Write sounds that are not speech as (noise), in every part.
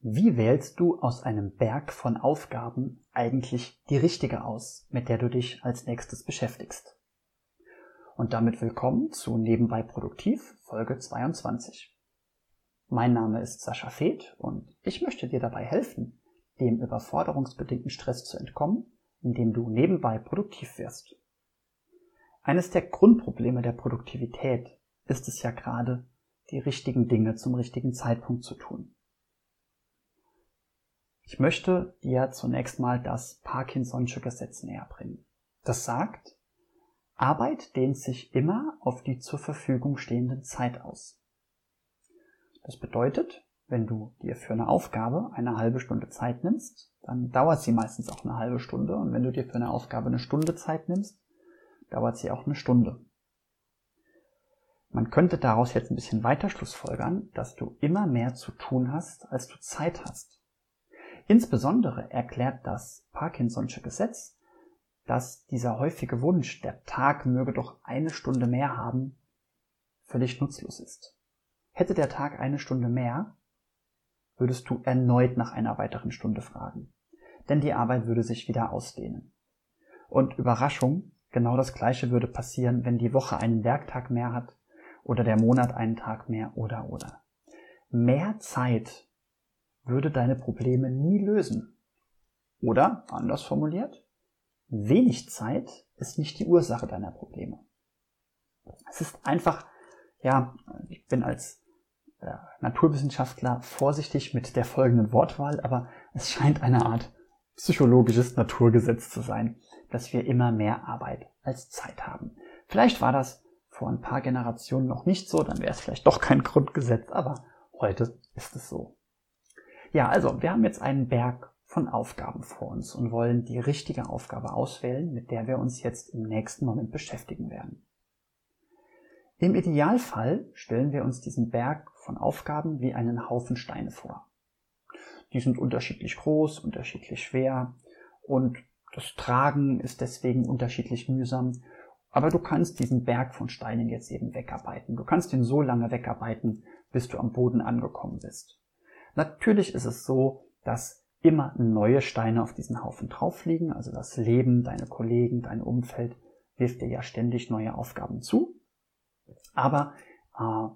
Wie wählst du aus einem Berg von Aufgaben eigentlich die richtige aus, mit der du dich als nächstes beschäftigst? Und damit willkommen zu Nebenbei Produktiv Folge 22. Mein Name ist Sascha Feth und ich möchte dir dabei helfen, dem überforderungsbedingten Stress zu entkommen, indem du nebenbei produktiv wirst. Eines der Grundprobleme der Produktivität ist es ja gerade, die richtigen Dinge zum richtigen Zeitpunkt zu tun. Ich möchte dir zunächst mal das Parkinson'sche Gesetz näher bringen. Das sagt, Arbeit dehnt sich immer auf die zur Verfügung stehenden Zeit aus. Das bedeutet, wenn du dir für eine Aufgabe eine halbe Stunde Zeit nimmst, dann dauert sie meistens auch eine halbe Stunde und wenn du dir für eine Aufgabe eine Stunde Zeit nimmst, dauert sie auch eine Stunde. Man könnte daraus jetzt ein bisschen weiter schlussfolgern, dass du immer mehr zu tun hast, als du Zeit hast. Insbesondere erklärt das Parkinson'sche Gesetz, dass dieser häufige Wunsch, der Tag möge doch eine Stunde mehr haben, völlig nutzlos ist. Hätte der Tag eine Stunde mehr, würdest du erneut nach einer weiteren Stunde fragen. Denn die Arbeit würde sich wieder ausdehnen. Und Überraschung, genau das gleiche würde passieren, wenn die Woche einen Werktag mehr hat oder der Monat einen Tag mehr oder oder. Mehr Zeit würde deine Probleme nie lösen. Oder, anders formuliert, wenig Zeit ist nicht die Ursache deiner Probleme. Es ist einfach, ja, ich bin als äh, Naturwissenschaftler vorsichtig mit der folgenden Wortwahl, aber es scheint eine Art psychologisches Naturgesetz zu sein, dass wir immer mehr Arbeit als Zeit haben. Vielleicht war das vor ein paar Generationen noch nicht so, dann wäre es vielleicht doch kein Grundgesetz, aber heute ist es so. Ja, also wir haben jetzt einen Berg von Aufgaben vor uns und wollen die richtige Aufgabe auswählen, mit der wir uns jetzt im nächsten Moment beschäftigen werden. Im Idealfall stellen wir uns diesen Berg von Aufgaben wie einen Haufen Steine vor. Die sind unterschiedlich groß, unterschiedlich schwer und das Tragen ist deswegen unterschiedlich mühsam. Aber du kannst diesen Berg von Steinen jetzt eben wegarbeiten. Du kannst ihn so lange wegarbeiten, bis du am Boden angekommen bist. Natürlich ist es so, dass immer neue Steine auf diesen Haufen drauf liegen. Also das Leben, deine Kollegen, dein Umfeld wirft dir ja ständig neue Aufgaben zu. Aber äh,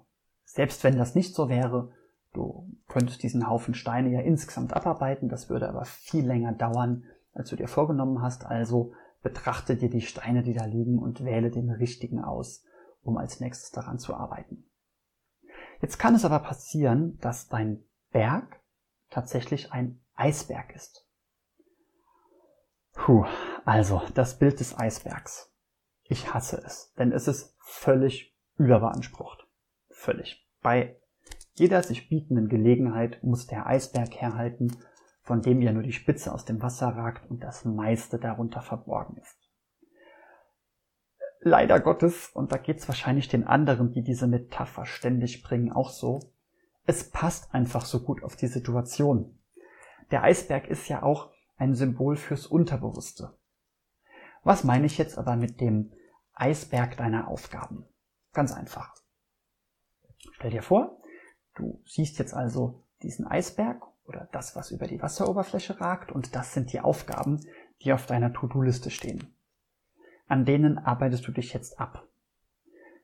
selbst wenn das nicht so wäre, du könntest diesen Haufen Steine ja insgesamt abarbeiten. Das würde aber viel länger dauern, als du dir vorgenommen hast. Also betrachte dir die Steine, die da liegen und wähle den richtigen aus, um als nächstes daran zu arbeiten. Jetzt kann es aber passieren, dass dein Berg tatsächlich ein Eisberg ist. Puh, also das Bild des Eisbergs. Ich hasse es, denn es ist völlig überbeansprucht. Völlig. Bei jeder sich bietenden Gelegenheit muss der Eisberg herhalten, von dem ja nur die Spitze aus dem Wasser ragt und das meiste darunter verborgen ist. Leider Gottes, und da geht's wahrscheinlich den anderen, die diese Metapher ständig bringen, auch so, es passt einfach so gut auf die Situation. Der Eisberg ist ja auch ein Symbol fürs Unterbewusste. Was meine ich jetzt aber mit dem Eisberg deiner Aufgaben? Ganz einfach. Stell dir vor, du siehst jetzt also diesen Eisberg oder das, was über die Wasseroberfläche ragt und das sind die Aufgaben, die auf deiner To-Do-Liste stehen. An denen arbeitest du dich jetzt ab.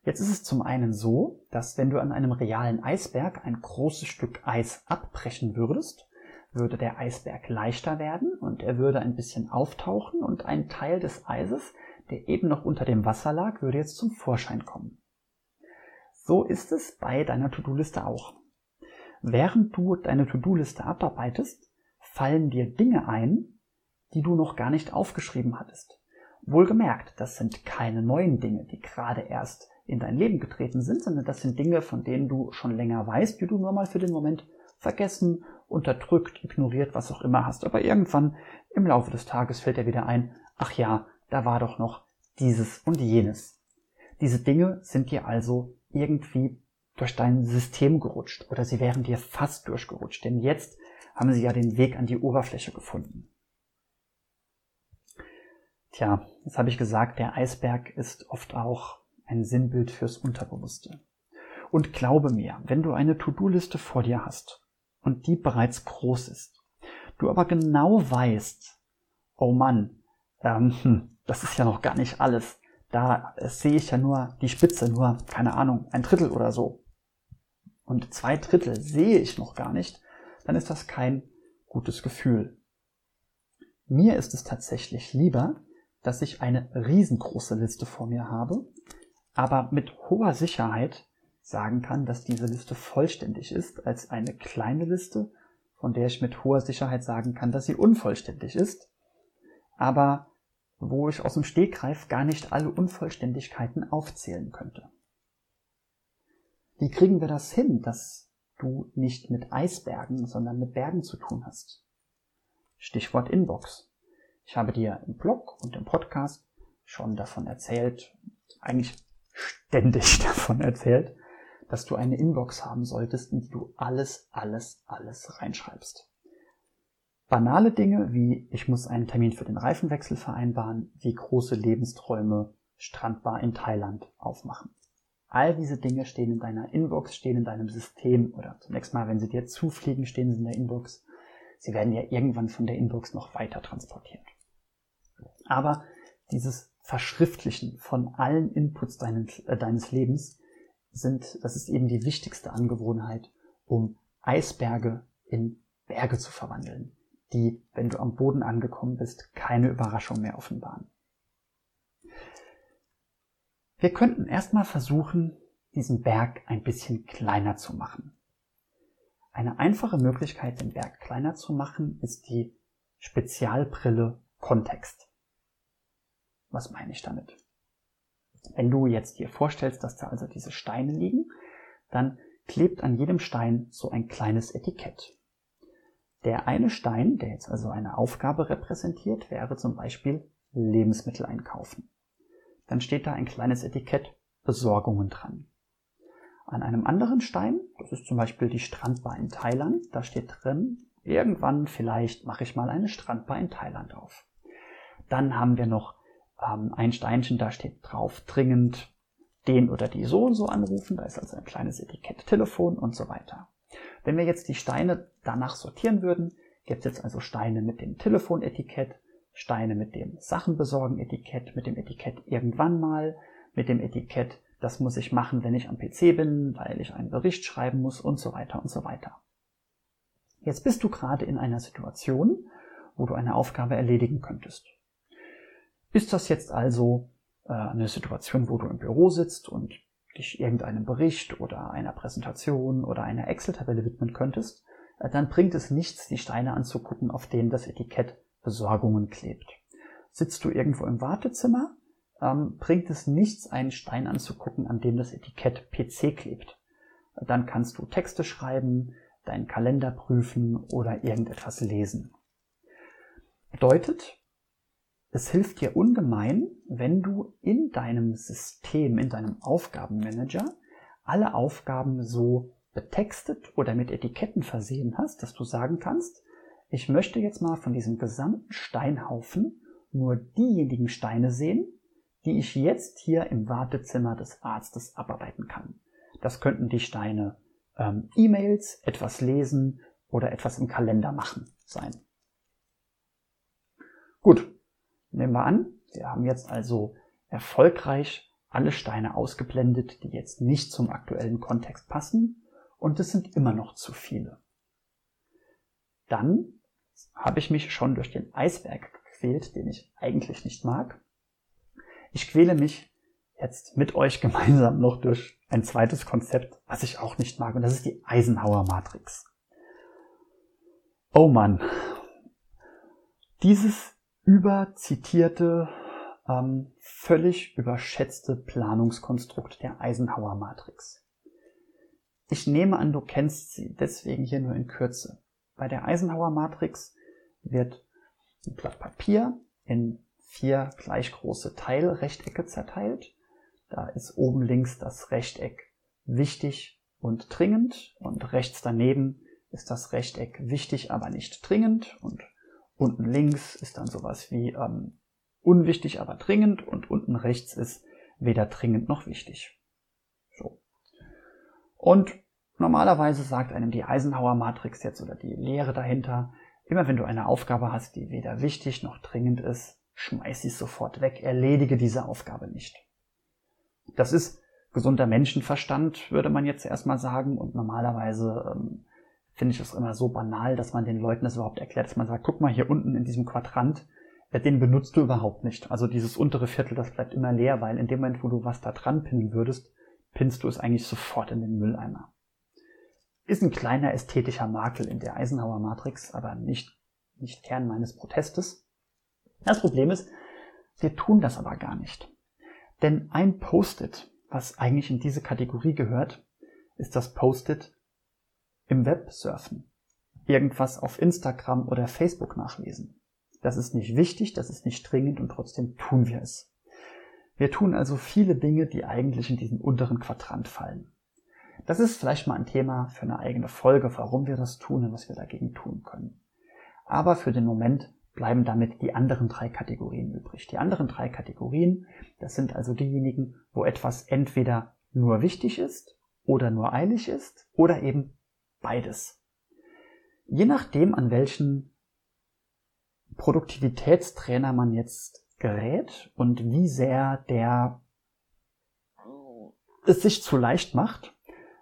Jetzt ist es zum einen so, dass wenn du an einem realen Eisberg ein großes Stück Eis abbrechen würdest, würde der Eisberg leichter werden und er würde ein bisschen auftauchen und ein Teil des Eises, der eben noch unter dem Wasser lag, würde jetzt zum Vorschein kommen. So ist es bei deiner To-Do-Liste auch. Während du deine To-Do-Liste abarbeitest, fallen dir Dinge ein, die du noch gar nicht aufgeschrieben hattest. Wohlgemerkt, das sind keine neuen Dinge, die gerade erst in dein Leben getreten sind, sondern das sind Dinge, von denen du schon länger weißt, die du nur mal für den Moment vergessen, unterdrückt, ignoriert, was auch immer hast. Aber irgendwann im Laufe des Tages fällt dir wieder ein, ach ja, da war doch noch dieses und jenes. Diese Dinge sind dir also irgendwie durch dein System gerutscht oder sie wären dir fast durchgerutscht, denn jetzt haben sie ja den Weg an die Oberfläche gefunden. Tja, jetzt habe ich gesagt, der Eisberg ist oft auch ein Sinnbild fürs Unterbewusste. Und glaube mir, wenn du eine To-Do-Liste vor dir hast und die bereits groß ist. Du aber genau weißt, oh Mann, ähm, hm, das ist ja noch gar nicht alles. Da sehe ich ja nur die Spitze, nur, keine Ahnung, ein Drittel oder so. Und zwei Drittel sehe ich noch gar nicht, dann ist das kein gutes Gefühl. Mir ist es tatsächlich lieber, dass ich eine riesengroße Liste vor mir habe, aber mit hoher Sicherheit sagen kann, dass diese Liste vollständig ist, als eine kleine Liste, von der ich mit hoher Sicherheit sagen kann, dass sie unvollständig ist, aber wo ich aus dem Stegreif gar nicht alle Unvollständigkeiten aufzählen könnte. Wie kriegen wir das hin, dass du nicht mit Eisbergen, sondern mit Bergen zu tun hast? Stichwort Inbox. Ich habe dir im Blog und im Podcast schon davon erzählt, eigentlich ständig (laughs) davon erzählt, dass du eine Inbox haben solltest, in die du alles, alles, alles reinschreibst. Banale Dinge wie ich muss einen Termin für den Reifenwechsel vereinbaren, wie große Lebensträume Strandbar in Thailand aufmachen. All diese Dinge stehen in deiner Inbox, stehen in deinem System oder zunächst mal, wenn sie dir zufliegen, stehen sie in der Inbox. Sie werden ja irgendwann von der Inbox noch weiter transportiert. Aber dieses Verschriftlichen von allen Inputs deines, äh, deines Lebens sind, das ist eben die wichtigste Angewohnheit, um Eisberge in Berge zu verwandeln, die, wenn du am Boden angekommen bist, keine Überraschung mehr offenbaren. Wir könnten erstmal versuchen, diesen Berg ein bisschen kleiner zu machen. Eine einfache Möglichkeit, den Berg kleiner zu machen, ist die Spezialbrille Kontext. Was meine ich damit? Wenn du jetzt dir vorstellst, dass da also diese Steine liegen, dann klebt an jedem Stein so ein kleines Etikett. Der eine Stein, der jetzt also eine Aufgabe repräsentiert, wäre zum Beispiel Lebensmittel einkaufen dann steht da ein kleines Etikett Besorgungen dran. An einem anderen Stein, das ist zum Beispiel die Strandbar in Thailand, da steht drin, irgendwann vielleicht mache ich mal eine Strandbar in Thailand auf. Dann haben wir noch ähm, ein Steinchen, da steht drauf dringend den oder die so und so anrufen, da ist also ein kleines Etikett Telefon und so weiter. Wenn wir jetzt die Steine danach sortieren würden, gibt es jetzt also Steine mit dem Telefonetikett, Steine mit dem Sachen besorgen Etikett, mit dem Etikett irgendwann mal, mit dem Etikett, das muss ich machen, wenn ich am PC bin, weil ich einen Bericht schreiben muss und so weiter und so weiter. Jetzt bist du gerade in einer Situation, wo du eine Aufgabe erledigen könntest. Ist das jetzt also äh, eine Situation, wo du im Büro sitzt und dich irgendeinem Bericht oder einer Präsentation oder einer Excel-Tabelle widmen könntest, äh, dann bringt es nichts, die Steine anzugucken, auf denen das Etikett Besorgungen klebt. Sitzt du irgendwo im Wartezimmer, ähm, bringt es nichts, einen Stein anzugucken, an dem das Etikett PC klebt. Dann kannst du Texte schreiben, deinen Kalender prüfen oder irgendetwas lesen. Bedeutet, es hilft dir ungemein, wenn du in deinem System, in deinem Aufgabenmanager alle Aufgaben so betextet oder mit Etiketten versehen hast, dass du sagen kannst, ich möchte jetzt mal von diesem gesamten Steinhaufen nur diejenigen Steine sehen, die ich jetzt hier im Wartezimmer des Arztes abarbeiten kann. Das könnten die Steine ähm, E-Mails, etwas lesen oder etwas im Kalender machen sein. Gut, nehmen wir an, wir haben jetzt also erfolgreich alle Steine ausgeblendet, die jetzt nicht zum aktuellen Kontext passen und es sind immer noch zu viele. Dann habe ich mich schon durch den Eisberg gequält, den ich eigentlich nicht mag. Ich quäle mich jetzt mit euch (laughs) gemeinsam noch durch ein zweites Konzept, was ich auch nicht mag, und das ist die Eisenhower Matrix. Oh Mann. Dieses überzitierte, ähm, völlig überschätzte Planungskonstrukt der Eisenhower Matrix. Ich nehme an, du kennst sie, deswegen hier nur in Kürze. Bei der Eisenhower Matrix wird ein Blatt Papier in vier gleich große Teilrechtecke zerteilt. Da ist oben links das Rechteck wichtig und dringend und rechts daneben ist das Rechteck wichtig, aber nicht dringend und unten links ist dann sowas wie ähm, unwichtig, aber dringend und unten rechts ist weder dringend noch wichtig. So. Und Normalerweise sagt einem die Eisenhower Matrix jetzt oder die Lehre dahinter, immer wenn du eine Aufgabe hast, die weder wichtig noch dringend ist, schmeiß sie sofort weg, erledige diese Aufgabe nicht. Das ist gesunder Menschenverstand, würde man jetzt erstmal sagen, und normalerweise ähm, finde ich es immer so banal, dass man den Leuten das überhaupt erklärt, dass man sagt, guck mal hier unten in diesem Quadrant, äh, den benutzt du überhaupt nicht. Also dieses untere Viertel, das bleibt immer leer, weil in dem Moment, wo du was da dran pinnen würdest, pinnst du es eigentlich sofort in den Mülleimer. Ist ein kleiner ästhetischer Makel in der Eisenhower Matrix, aber nicht, nicht Kern meines Protestes. Das Problem ist, wir tun das aber gar nicht. Denn ein Post-it, was eigentlich in diese Kategorie gehört, ist das Post-it im Web surfen. Irgendwas auf Instagram oder Facebook nachlesen. Das ist nicht wichtig, das ist nicht dringend und trotzdem tun wir es. Wir tun also viele Dinge, die eigentlich in diesen unteren Quadrant fallen. Das ist vielleicht mal ein Thema für eine eigene Folge, warum wir das tun und was wir dagegen tun können. Aber für den Moment bleiben damit die anderen drei Kategorien übrig. Die anderen drei Kategorien, das sind also diejenigen, wo etwas entweder nur wichtig ist oder nur eilig ist oder eben beides. Je nachdem, an welchen Produktivitätstrainer man jetzt gerät und wie sehr der es sich zu leicht macht,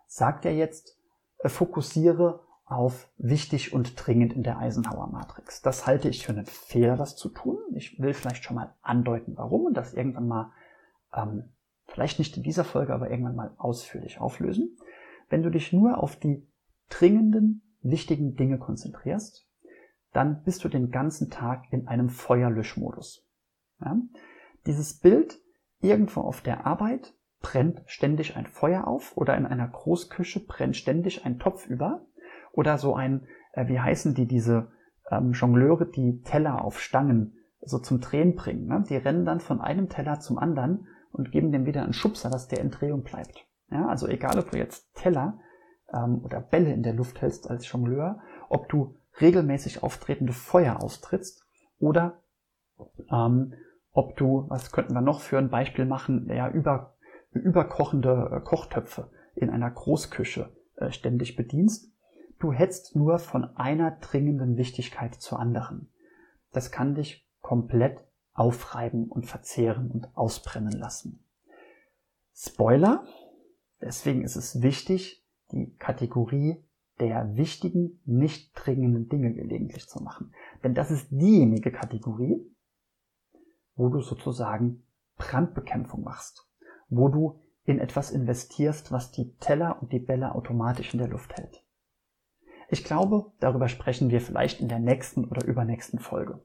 sagt er jetzt, äh, fokussiere auf wichtig und dringend in der Eisenhower Matrix. Das halte ich für einen Fehler, das zu tun. Ich will vielleicht schon mal andeuten, warum und das irgendwann mal, ähm, vielleicht nicht in dieser Folge, aber irgendwann mal ausführlich auflösen. Wenn du dich nur auf die dringenden, wichtigen Dinge konzentrierst, dann bist du den ganzen Tag in einem Feuerlöschmodus. Ja? Dieses Bild irgendwo auf der Arbeit brennt ständig ein Feuer auf oder in einer Großküche brennt ständig ein Topf über oder so ein, äh, wie heißen die, diese ähm, Jongleure, die Teller auf Stangen so zum Drehen bringen. Ne? Die rennen dann von einem Teller zum anderen und geben dem wieder einen Schubser, dass der in Drehung bleibt. Ja, also egal, ob du jetzt Teller ähm, oder Bälle in der Luft hältst als Jongleur, ob du regelmäßig auftretende Feuer austrittst oder ähm, ob du, was könnten wir noch für ein Beispiel machen, ja, über, überkochende äh, Kochtöpfe in einer Großküche äh, ständig bedienst. Du hetzt nur von einer dringenden Wichtigkeit zur anderen. Das kann dich komplett aufreiben und verzehren und ausbrennen lassen. Spoiler, deswegen ist es wichtig, die Kategorie der wichtigen, nicht dringenden Dinge gelegentlich zu machen. Denn das ist diejenige Kategorie, wo du sozusagen Brandbekämpfung machst, wo du in etwas investierst, was die Teller und die Bälle automatisch in der Luft hält. Ich glaube, darüber sprechen wir vielleicht in der nächsten oder übernächsten Folge.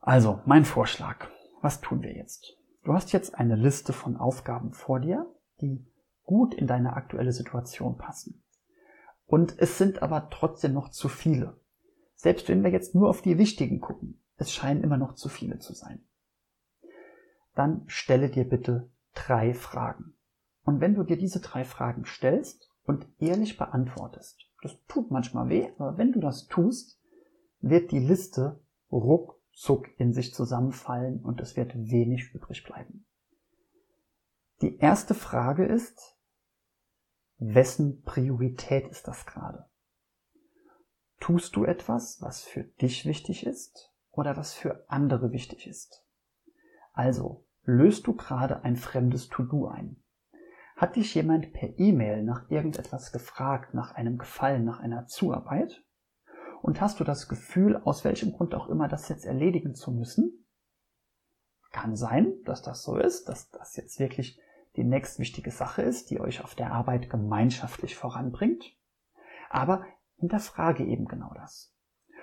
Also, mein Vorschlag. Was tun wir jetzt? Du hast jetzt eine Liste von Aufgaben vor dir, die gut in deine aktuelle Situation passen. Und es sind aber trotzdem noch zu viele. Selbst wenn wir jetzt nur auf die wichtigen gucken, es scheinen immer noch zu viele zu sein. Dann stelle dir bitte drei Fragen. Und wenn du dir diese drei Fragen stellst und ehrlich beantwortest, das tut manchmal weh, aber wenn du das tust, wird die Liste ruckzuck in sich zusammenfallen und es wird wenig übrig bleiben. Die erste Frage ist, wessen Priorität ist das gerade? Tust du etwas, was für dich wichtig ist oder was für andere wichtig ist? Also, löst du gerade ein fremdes To-Do ein? Hat dich jemand per E-Mail nach irgendetwas gefragt, nach einem Gefallen, nach einer Zuarbeit? Und hast du das Gefühl, aus welchem Grund auch immer, das jetzt erledigen zu müssen? Kann sein, dass das so ist, dass das jetzt wirklich die nächstwichtige Sache ist, die euch auf der Arbeit gemeinschaftlich voranbringt. Aber hinterfrage eben genau das.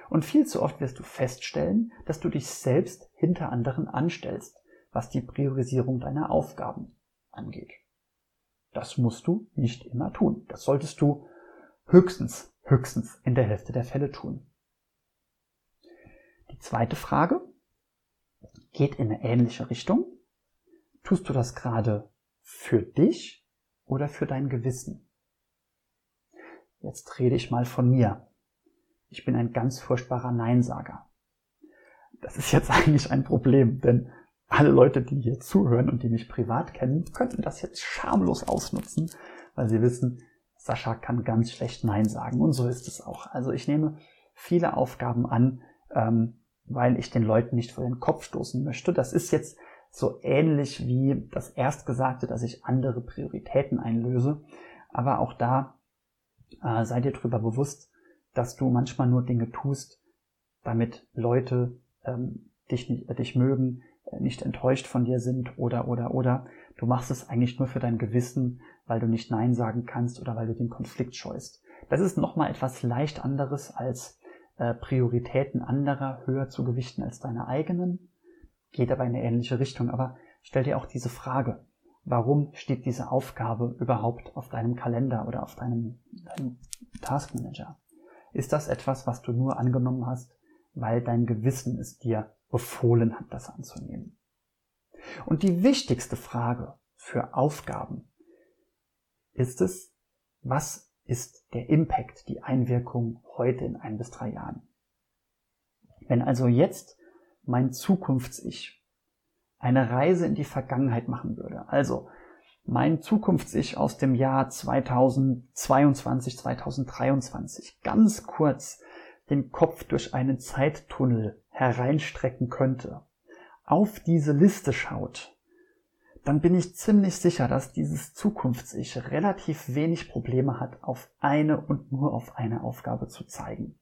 Und viel zu oft wirst du feststellen, dass du dich selbst hinter anderen anstellst, was die Priorisierung deiner Aufgaben angeht. Das musst du nicht immer tun. Das solltest du höchstens, höchstens in der Hälfte der Fälle tun. Die zweite Frage geht in eine ähnliche Richtung. Tust du das gerade für dich oder für dein Gewissen? Jetzt rede ich mal von mir. Ich bin ein ganz furchtbarer Neinsager. Das ist jetzt (laughs) eigentlich ein Problem, denn alle Leute, die hier zuhören und die mich privat kennen, könnten das jetzt schamlos ausnutzen, weil sie wissen, Sascha kann ganz schlecht Nein sagen. Und so ist es auch. Also ich nehme viele Aufgaben an, ähm, weil ich den Leuten nicht vor den Kopf stoßen möchte. Das ist jetzt so ähnlich wie das Erstgesagte, dass ich andere Prioritäten einlöse. Aber auch da äh, sei dir darüber bewusst, dass du manchmal nur Dinge tust, damit Leute ähm, dich, nicht, äh, dich mögen, äh, nicht enttäuscht von dir sind oder oder oder. Du machst es eigentlich nur für dein Gewissen, weil du nicht Nein sagen kannst oder weil du den Konflikt scheust. Das ist nochmal etwas leicht anderes als äh, Prioritäten anderer höher zu gewichten als deine eigenen. Geht aber in eine ähnliche Richtung. Aber stell dir auch diese Frage. Warum steht diese Aufgabe überhaupt auf deinem Kalender oder auf deinem, deinem Taskmanager? Ist das etwas, was du nur angenommen hast, weil dein Gewissen es dir befohlen hat, das anzunehmen? Und die wichtigste Frage für Aufgaben ist es, was ist der Impact, die Einwirkung heute in ein bis drei Jahren? Wenn also jetzt mein Zukunfts-Ich eine Reise in die Vergangenheit machen würde, also mein Zukunfts-Ich aus dem Jahr 2022, 2023 ganz kurz den Kopf durch einen Zeittunnel hereinstrecken könnte, auf diese Liste schaut dann bin ich ziemlich sicher, dass dieses Zukunfts-Ich relativ wenig Probleme hat, auf eine und nur auf eine Aufgabe zu zeigen.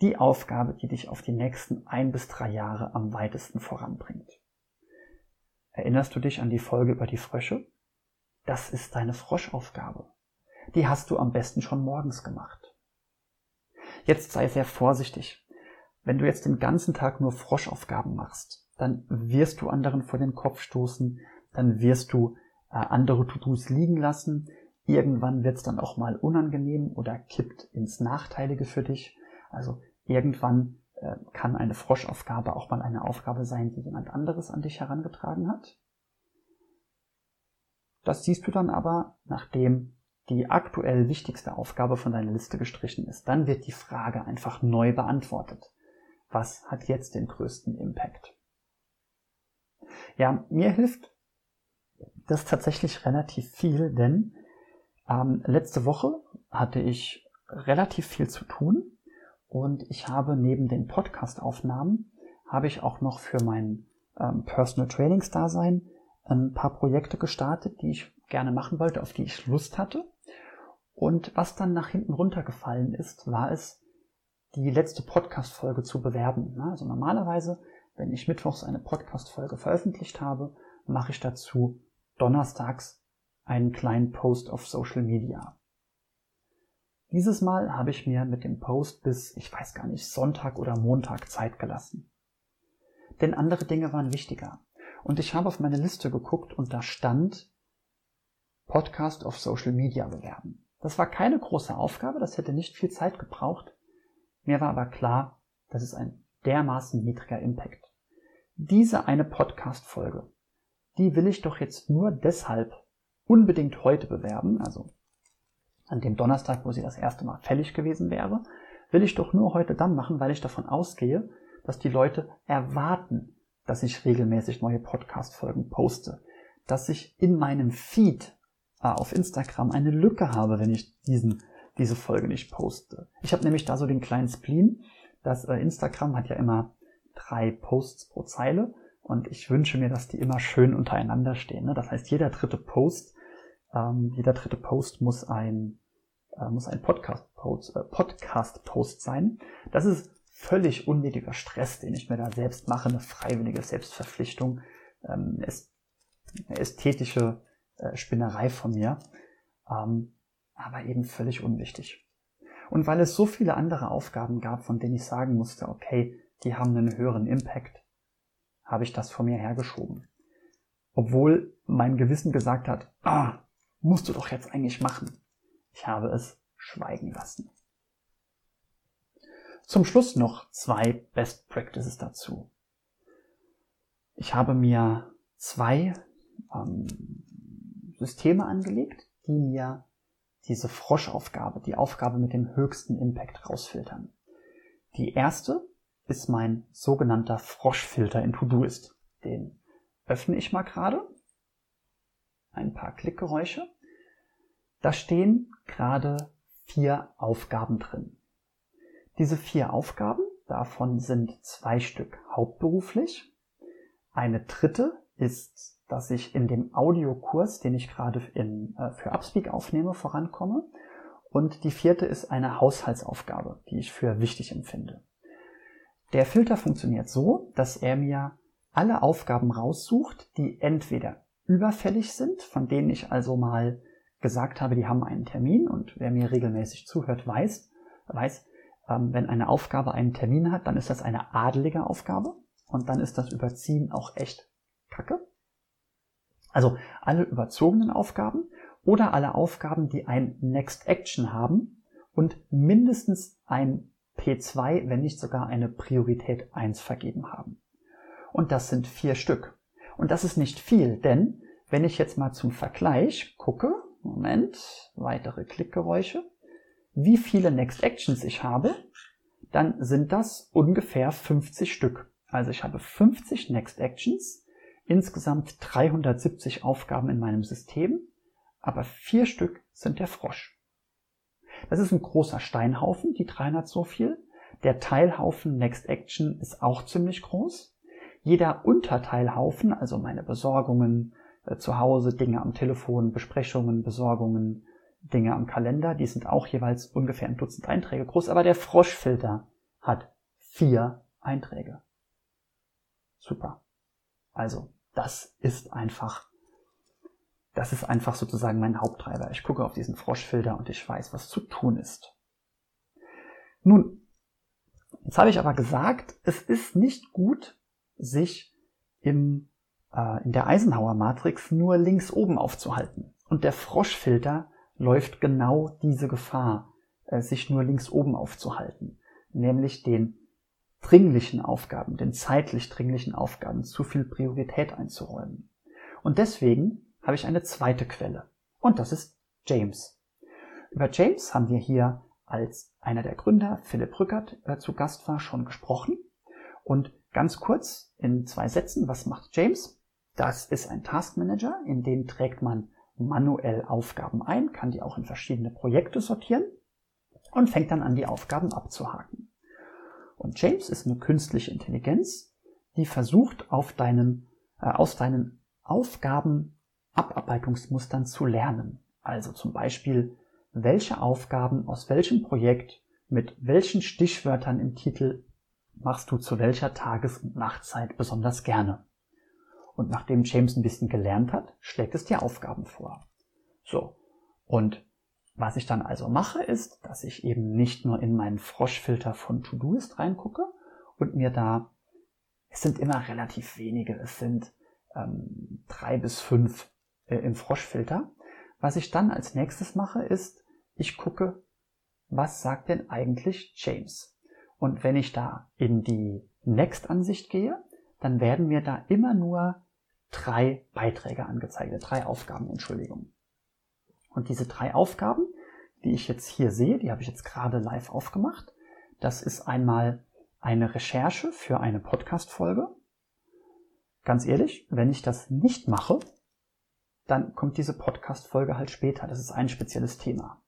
Die Aufgabe, die dich auf die nächsten ein bis drei Jahre am weitesten voranbringt. Erinnerst du dich an die Folge über die Frösche? Das ist deine Froschaufgabe. Die hast du am besten schon morgens gemacht. Jetzt sei sehr vorsichtig. Wenn du jetzt den ganzen Tag nur Froschaufgaben machst, dann wirst du anderen vor den Kopf stoßen, dann wirst du äh, andere To-Dos liegen lassen. Irgendwann wird es dann auch mal unangenehm oder kippt ins Nachteilige für dich. Also irgendwann äh, kann eine Froschaufgabe auch mal eine Aufgabe sein, die jemand anderes an dich herangetragen hat. Das siehst du dann aber, nachdem die aktuell wichtigste Aufgabe von deiner Liste gestrichen ist. Dann wird die Frage einfach neu beantwortet. Was hat jetzt den größten Impact? Ja, mir hilft das tatsächlich relativ viel, denn ähm, letzte Woche hatte ich relativ viel zu tun und ich habe neben den Podcast-Aufnahmen habe ich auch noch für mein ähm, Personal Trainings Dasein ein paar Projekte gestartet, die ich gerne machen wollte, auf die ich Lust hatte. Und was dann nach hinten runtergefallen ist, war es, die letzte Podcast-Folge zu bewerben. Also normalerweise, wenn ich mittwochs eine Podcast-Folge veröffentlicht habe, mache ich dazu donnerstags einen kleinen Post auf Social Media. Dieses Mal habe ich mir mit dem Post bis, ich weiß gar nicht, Sonntag oder Montag Zeit gelassen. Denn andere Dinge waren wichtiger. Und ich habe auf meine Liste geguckt und da stand Podcast auf Social Media bewerben. Das war keine große Aufgabe, das hätte nicht viel Zeit gebraucht. Mir war aber klar, das ist ein dermaßen niedriger Impact. Diese eine Podcast-Folge die will ich doch jetzt nur deshalb unbedingt heute bewerben, also an dem Donnerstag, wo sie das erste Mal fällig gewesen wäre, will ich doch nur heute dann machen, weil ich davon ausgehe, dass die Leute erwarten, dass ich regelmäßig neue Podcast-Folgen poste, dass ich in meinem Feed äh, auf Instagram eine Lücke habe, wenn ich diesen, diese Folge nicht poste. Ich habe nämlich da so den kleinen Spleen, dass äh, Instagram hat ja immer drei Posts pro Zeile und ich wünsche mir, dass die immer schön untereinander stehen. Ne? Das heißt, jeder dritte Post, ähm, jeder dritte Post muss ein, äh, muss ein Podcast-Post äh, Podcast -Post sein. Das ist völlig unnötiger Stress, den ich mir da selbst mache, eine freiwillige Selbstverpflichtung, ähm, ist eine ästhetische äh, Spinnerei von mir, ähm, aber eben völlig unwichtig. Und weil es so viele andere Aufgaben gab, von denen ich sagen musste, okay, die haben einen höheren Impact, habe ich das vor mir hergeschoben. Obwohl mein Gewissen gesagt hat, ah, musst du doch jetzt eigentlich machen. Ich habe es schweigen lassen. Zum Schluss noch zwei Best Practices dazu. Ich habe mir zwei ähm, Systeme angelegt, die mir diese Froschaufgabe, die Aufgabe mit dem höchsten Impact rausfiltern. Die erste ist mein sogenannter Froschfilter in Todoist. Den öffne ich mal gerade. Ein paar Klickgeräusche. Da stehen gerade vier Aufgaben drin. Diese vier Aufgaben, davon sind zwei Stück hauptberuflich. Eine dritte ist, dass ich in dem Audiokurs, den ich gerade in, äh, für Upspeak aufnehme, vorankomme. Und die vierte ist eine Haushaltsaufgabe, die ich für wichtig empfinde. Der Filter funktioniert so, dass er mir alle Aufgaben raussucht, die entweder überfällig sind, von denen ich also mal gesagt habe, die haben einen Termin und wer mir regelmäßig zuhört, weiß, weiß, ähm, wenn eine Aufgabe einen Termin hat, dann ist das eine adelige Aufgabe und dann ist das Überziehen auch echt Kacke. Also alle überzogenen Aufgaben oder alle Aufgaben, die ein Next Action haben und mindestens ein P2, wenn nicht sogar eine Priorität 1 vergeben haben. Und das sind vier Stück. Und das ist nicht viel, denn wenn ich jetzt mal zum Vergleich gucke, Moment, weitere Klickgeräusche, wie viele Next Actions ich habe, dann sind das ungefähr 50 Stück. Also ich habe 50 Next Actions, insgesamt 370 Aufgaben in meinem System, aber vier Stück sind der Frosch. Das ist ein großer Steinhaufen, die 300 so viel. Der Teilhaufen Next Action ist auch ziemlich groß. Jeder Unterteilhaufen, also meine Besorgungen äh, zu Hause, Dinge am Telefon, Besprechungen, Besorgungen, Dinge am Kalender, die sind auch jeweils ungefähr ein Dutzend Einträge groß, aber der Froschfilter hat vier Einträge. Super. Also, das ist einfach, das ist einfach sozusagen mein Haupttreiber. Ich gucke auf diesen Froschfilter und ich weiß, was zu tun ist. Nun, jetzt habe ich aber gesagt, es ist nicht gut, sich im, äh, in der Eisenhower-Matrix nur links oben aufzuhalten. Und der Froschfilter läuft genau diese Gefahr, äh, sich nur links oben aufzuhalten, nämlich den dringlichen Aufgaben, den zeitlich dringlichen Aufgaben zu viel Priorität einzuräumen. Und deswegen habe ich eine zweite Quelle. Und das ist James. Über James haben wir hier als einer der Gründer, Philipp Rückert, äh, zu Gast war, schon gesprochen. Und ganz kurz in zwei Sätzen, was macht James? Das ist ein Taskmanager, in den trägt man manuell Aufgaben ein, kann die auch in verschiedene Projekte sortieren und fängt dann an, die Aufgaben abzuhaken. Und James ist eine künstliche Intelligenz, die versucht, auf deinen, äh, aus deinen Aufgabenabarbeitungsmustern zu lernen. Also zum Beispiel, welche Aufgaben aus welchem Projekt mit welchen Stichwörtern im Titel machst du zu welcher Tages- und Nachtzeit besonders gerne. Und nachdem James ein bisschen gelernt hat, schlägt es dir Aufgaben vor. So. Und was ich dann also mache, ist, dass ich eben nicht nur in meinen Froschfilter von To-Doist reingucke und mir da, es sind immer relativ wenige, es sind ähm, drei bis fünf äh, im Froschfilter. Was ich dann als nächstes mache, ist, ich gucke, was sagt denn eigentlich James? Und wenn ich da in die Next-Ansicht gehe, dann werden mir da immer nur drei Beiträge angezeigt, drei Aufgaben, Entschuldigung. Und diese drei Aufgaben, die ich jetzt hier sehe, die habe ich jetzt gerade live aufgemacht. Das ist einmal eine Recherche für eine Podcast-Folge. Ganz ehrlich, wenn ich das nicht mache, dann kommt diese Podcast-Folge halt später. Das ist ein spezielles Thema.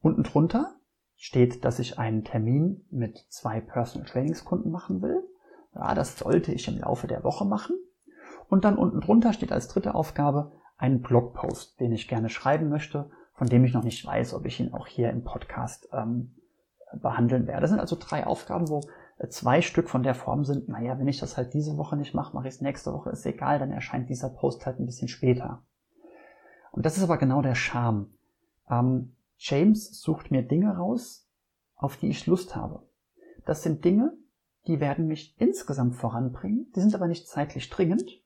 Unten drunter steht, dass ich einen Termin mit zwei Personal Trainingskunden machen will. Ja, das sollte ich im Laufe der Woche machen. Und dann unten drunter steht als dritte Aufgabe ein Blogpost, den ich gerne schreiben möchte, von dem ich noch nicht weiß, ob ich ihn auch hier im Podcast ähm, behandeln werde. Das sind also drei Aufgaben, wo äh, zwei Stück von der Form sind, naja, wenn ich das halt diese Woche nicht mache, mache ich es nächste Woche, ist egal, dann erscheint dieser Post halt ein bisschen später. Und das ist aber genau der Charme. Ähm, James sucht mir Dinge raus, auf die ich Lust habe. Das sind Dinge, die werden mich insgesamt voranbringen, die sind aber nicht zeitlich dringend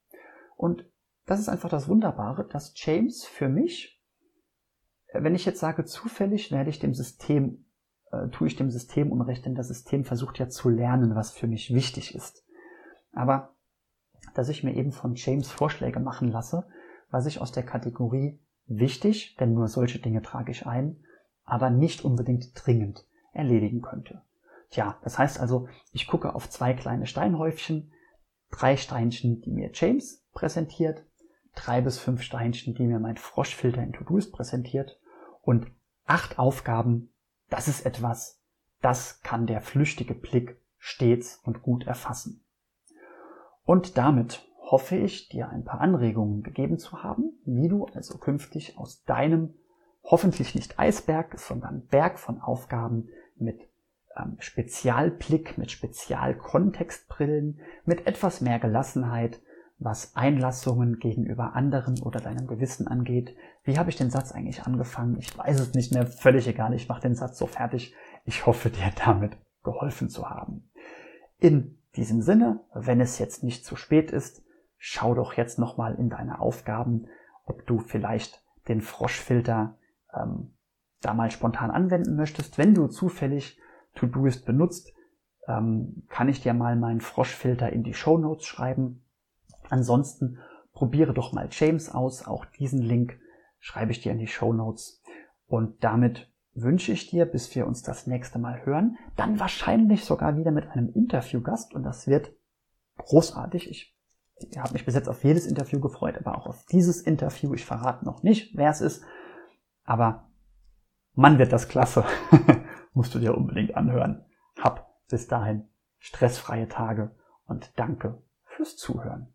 und das ist einfach das Wunderbare, dass James für mich, wenn ich jetzt sage zufällig, werde ich dem System, äh, tue ich dem System Unrecht, denn das System versucht ja zu lernen, was für mich wichtig ist. Aber dass ich mir eben von James Vorschläge machen lasse, was ich aus der Kategorie wichtig, denn nur solche Dinge trage ich ein, aber nicht unbedingt dringend erledigen könnte. Tja, das heißt also, ich gucke auf zwei kleine Steinhäufchen, drei Steinchen, die mir James präsentiert, drei bis fünf Steinchen, die mir mein Froschfilter in Todoist präsentiert Und acht Aufgaben, das ist etwas, das kann der flüchtige Blick stets und gut erfassen. Und damit hoffe ich, dir ein paar Anregungen gegeben zu haben, wie du also künftig aus deinem hoffentlich nicht Eisberg, sondern Berg von Aufgaben mit ähm, Spezialblick, mit Spezialkontextbrillen, mit etwas mehr Gelassenheit, was Einlassungen gegenüber anderen oder deinem Gewissen angeht. Wie habe ich den Satz eigentlich angefangen? Ich weiß es nicht mehr, völlig egal, ich mache den Satz so fertig. Ich hoffe dir damit geholfen zu haben. In diesem Sinne, wenn es jetzt nicht zu spät ist, schau doch jetzt nochmal in deine Aufgaben, ob du vielleicht den Froschfilter ähm, da mal spontan anwenden möchtest. Wenn du zufällig Todoist benutzt, ähm, kann ich dir mal meinen Froschfilter in die Show Notes schreiben. Ansonsten probiere doch mal James aus. Auch diesen Link schreibe ich dir in die Show Notes. Und damit wünsche ich dir, bis wir uns das nächste Mal hören, dann wahrscheinlich sogar wieder mit einem Interviewgast und das wird großartig. Ich, ich habe mich bis jetzt auf jedes Interview gefreut, aber auch auf dieses Interview. Ich verrate noch nicht, wer es ist, aber Mann wird das klasse. (laughs) Musst du dir unbedingt anhören. Hab bis dahin stressfreie Tage und danke fürs Zuhören.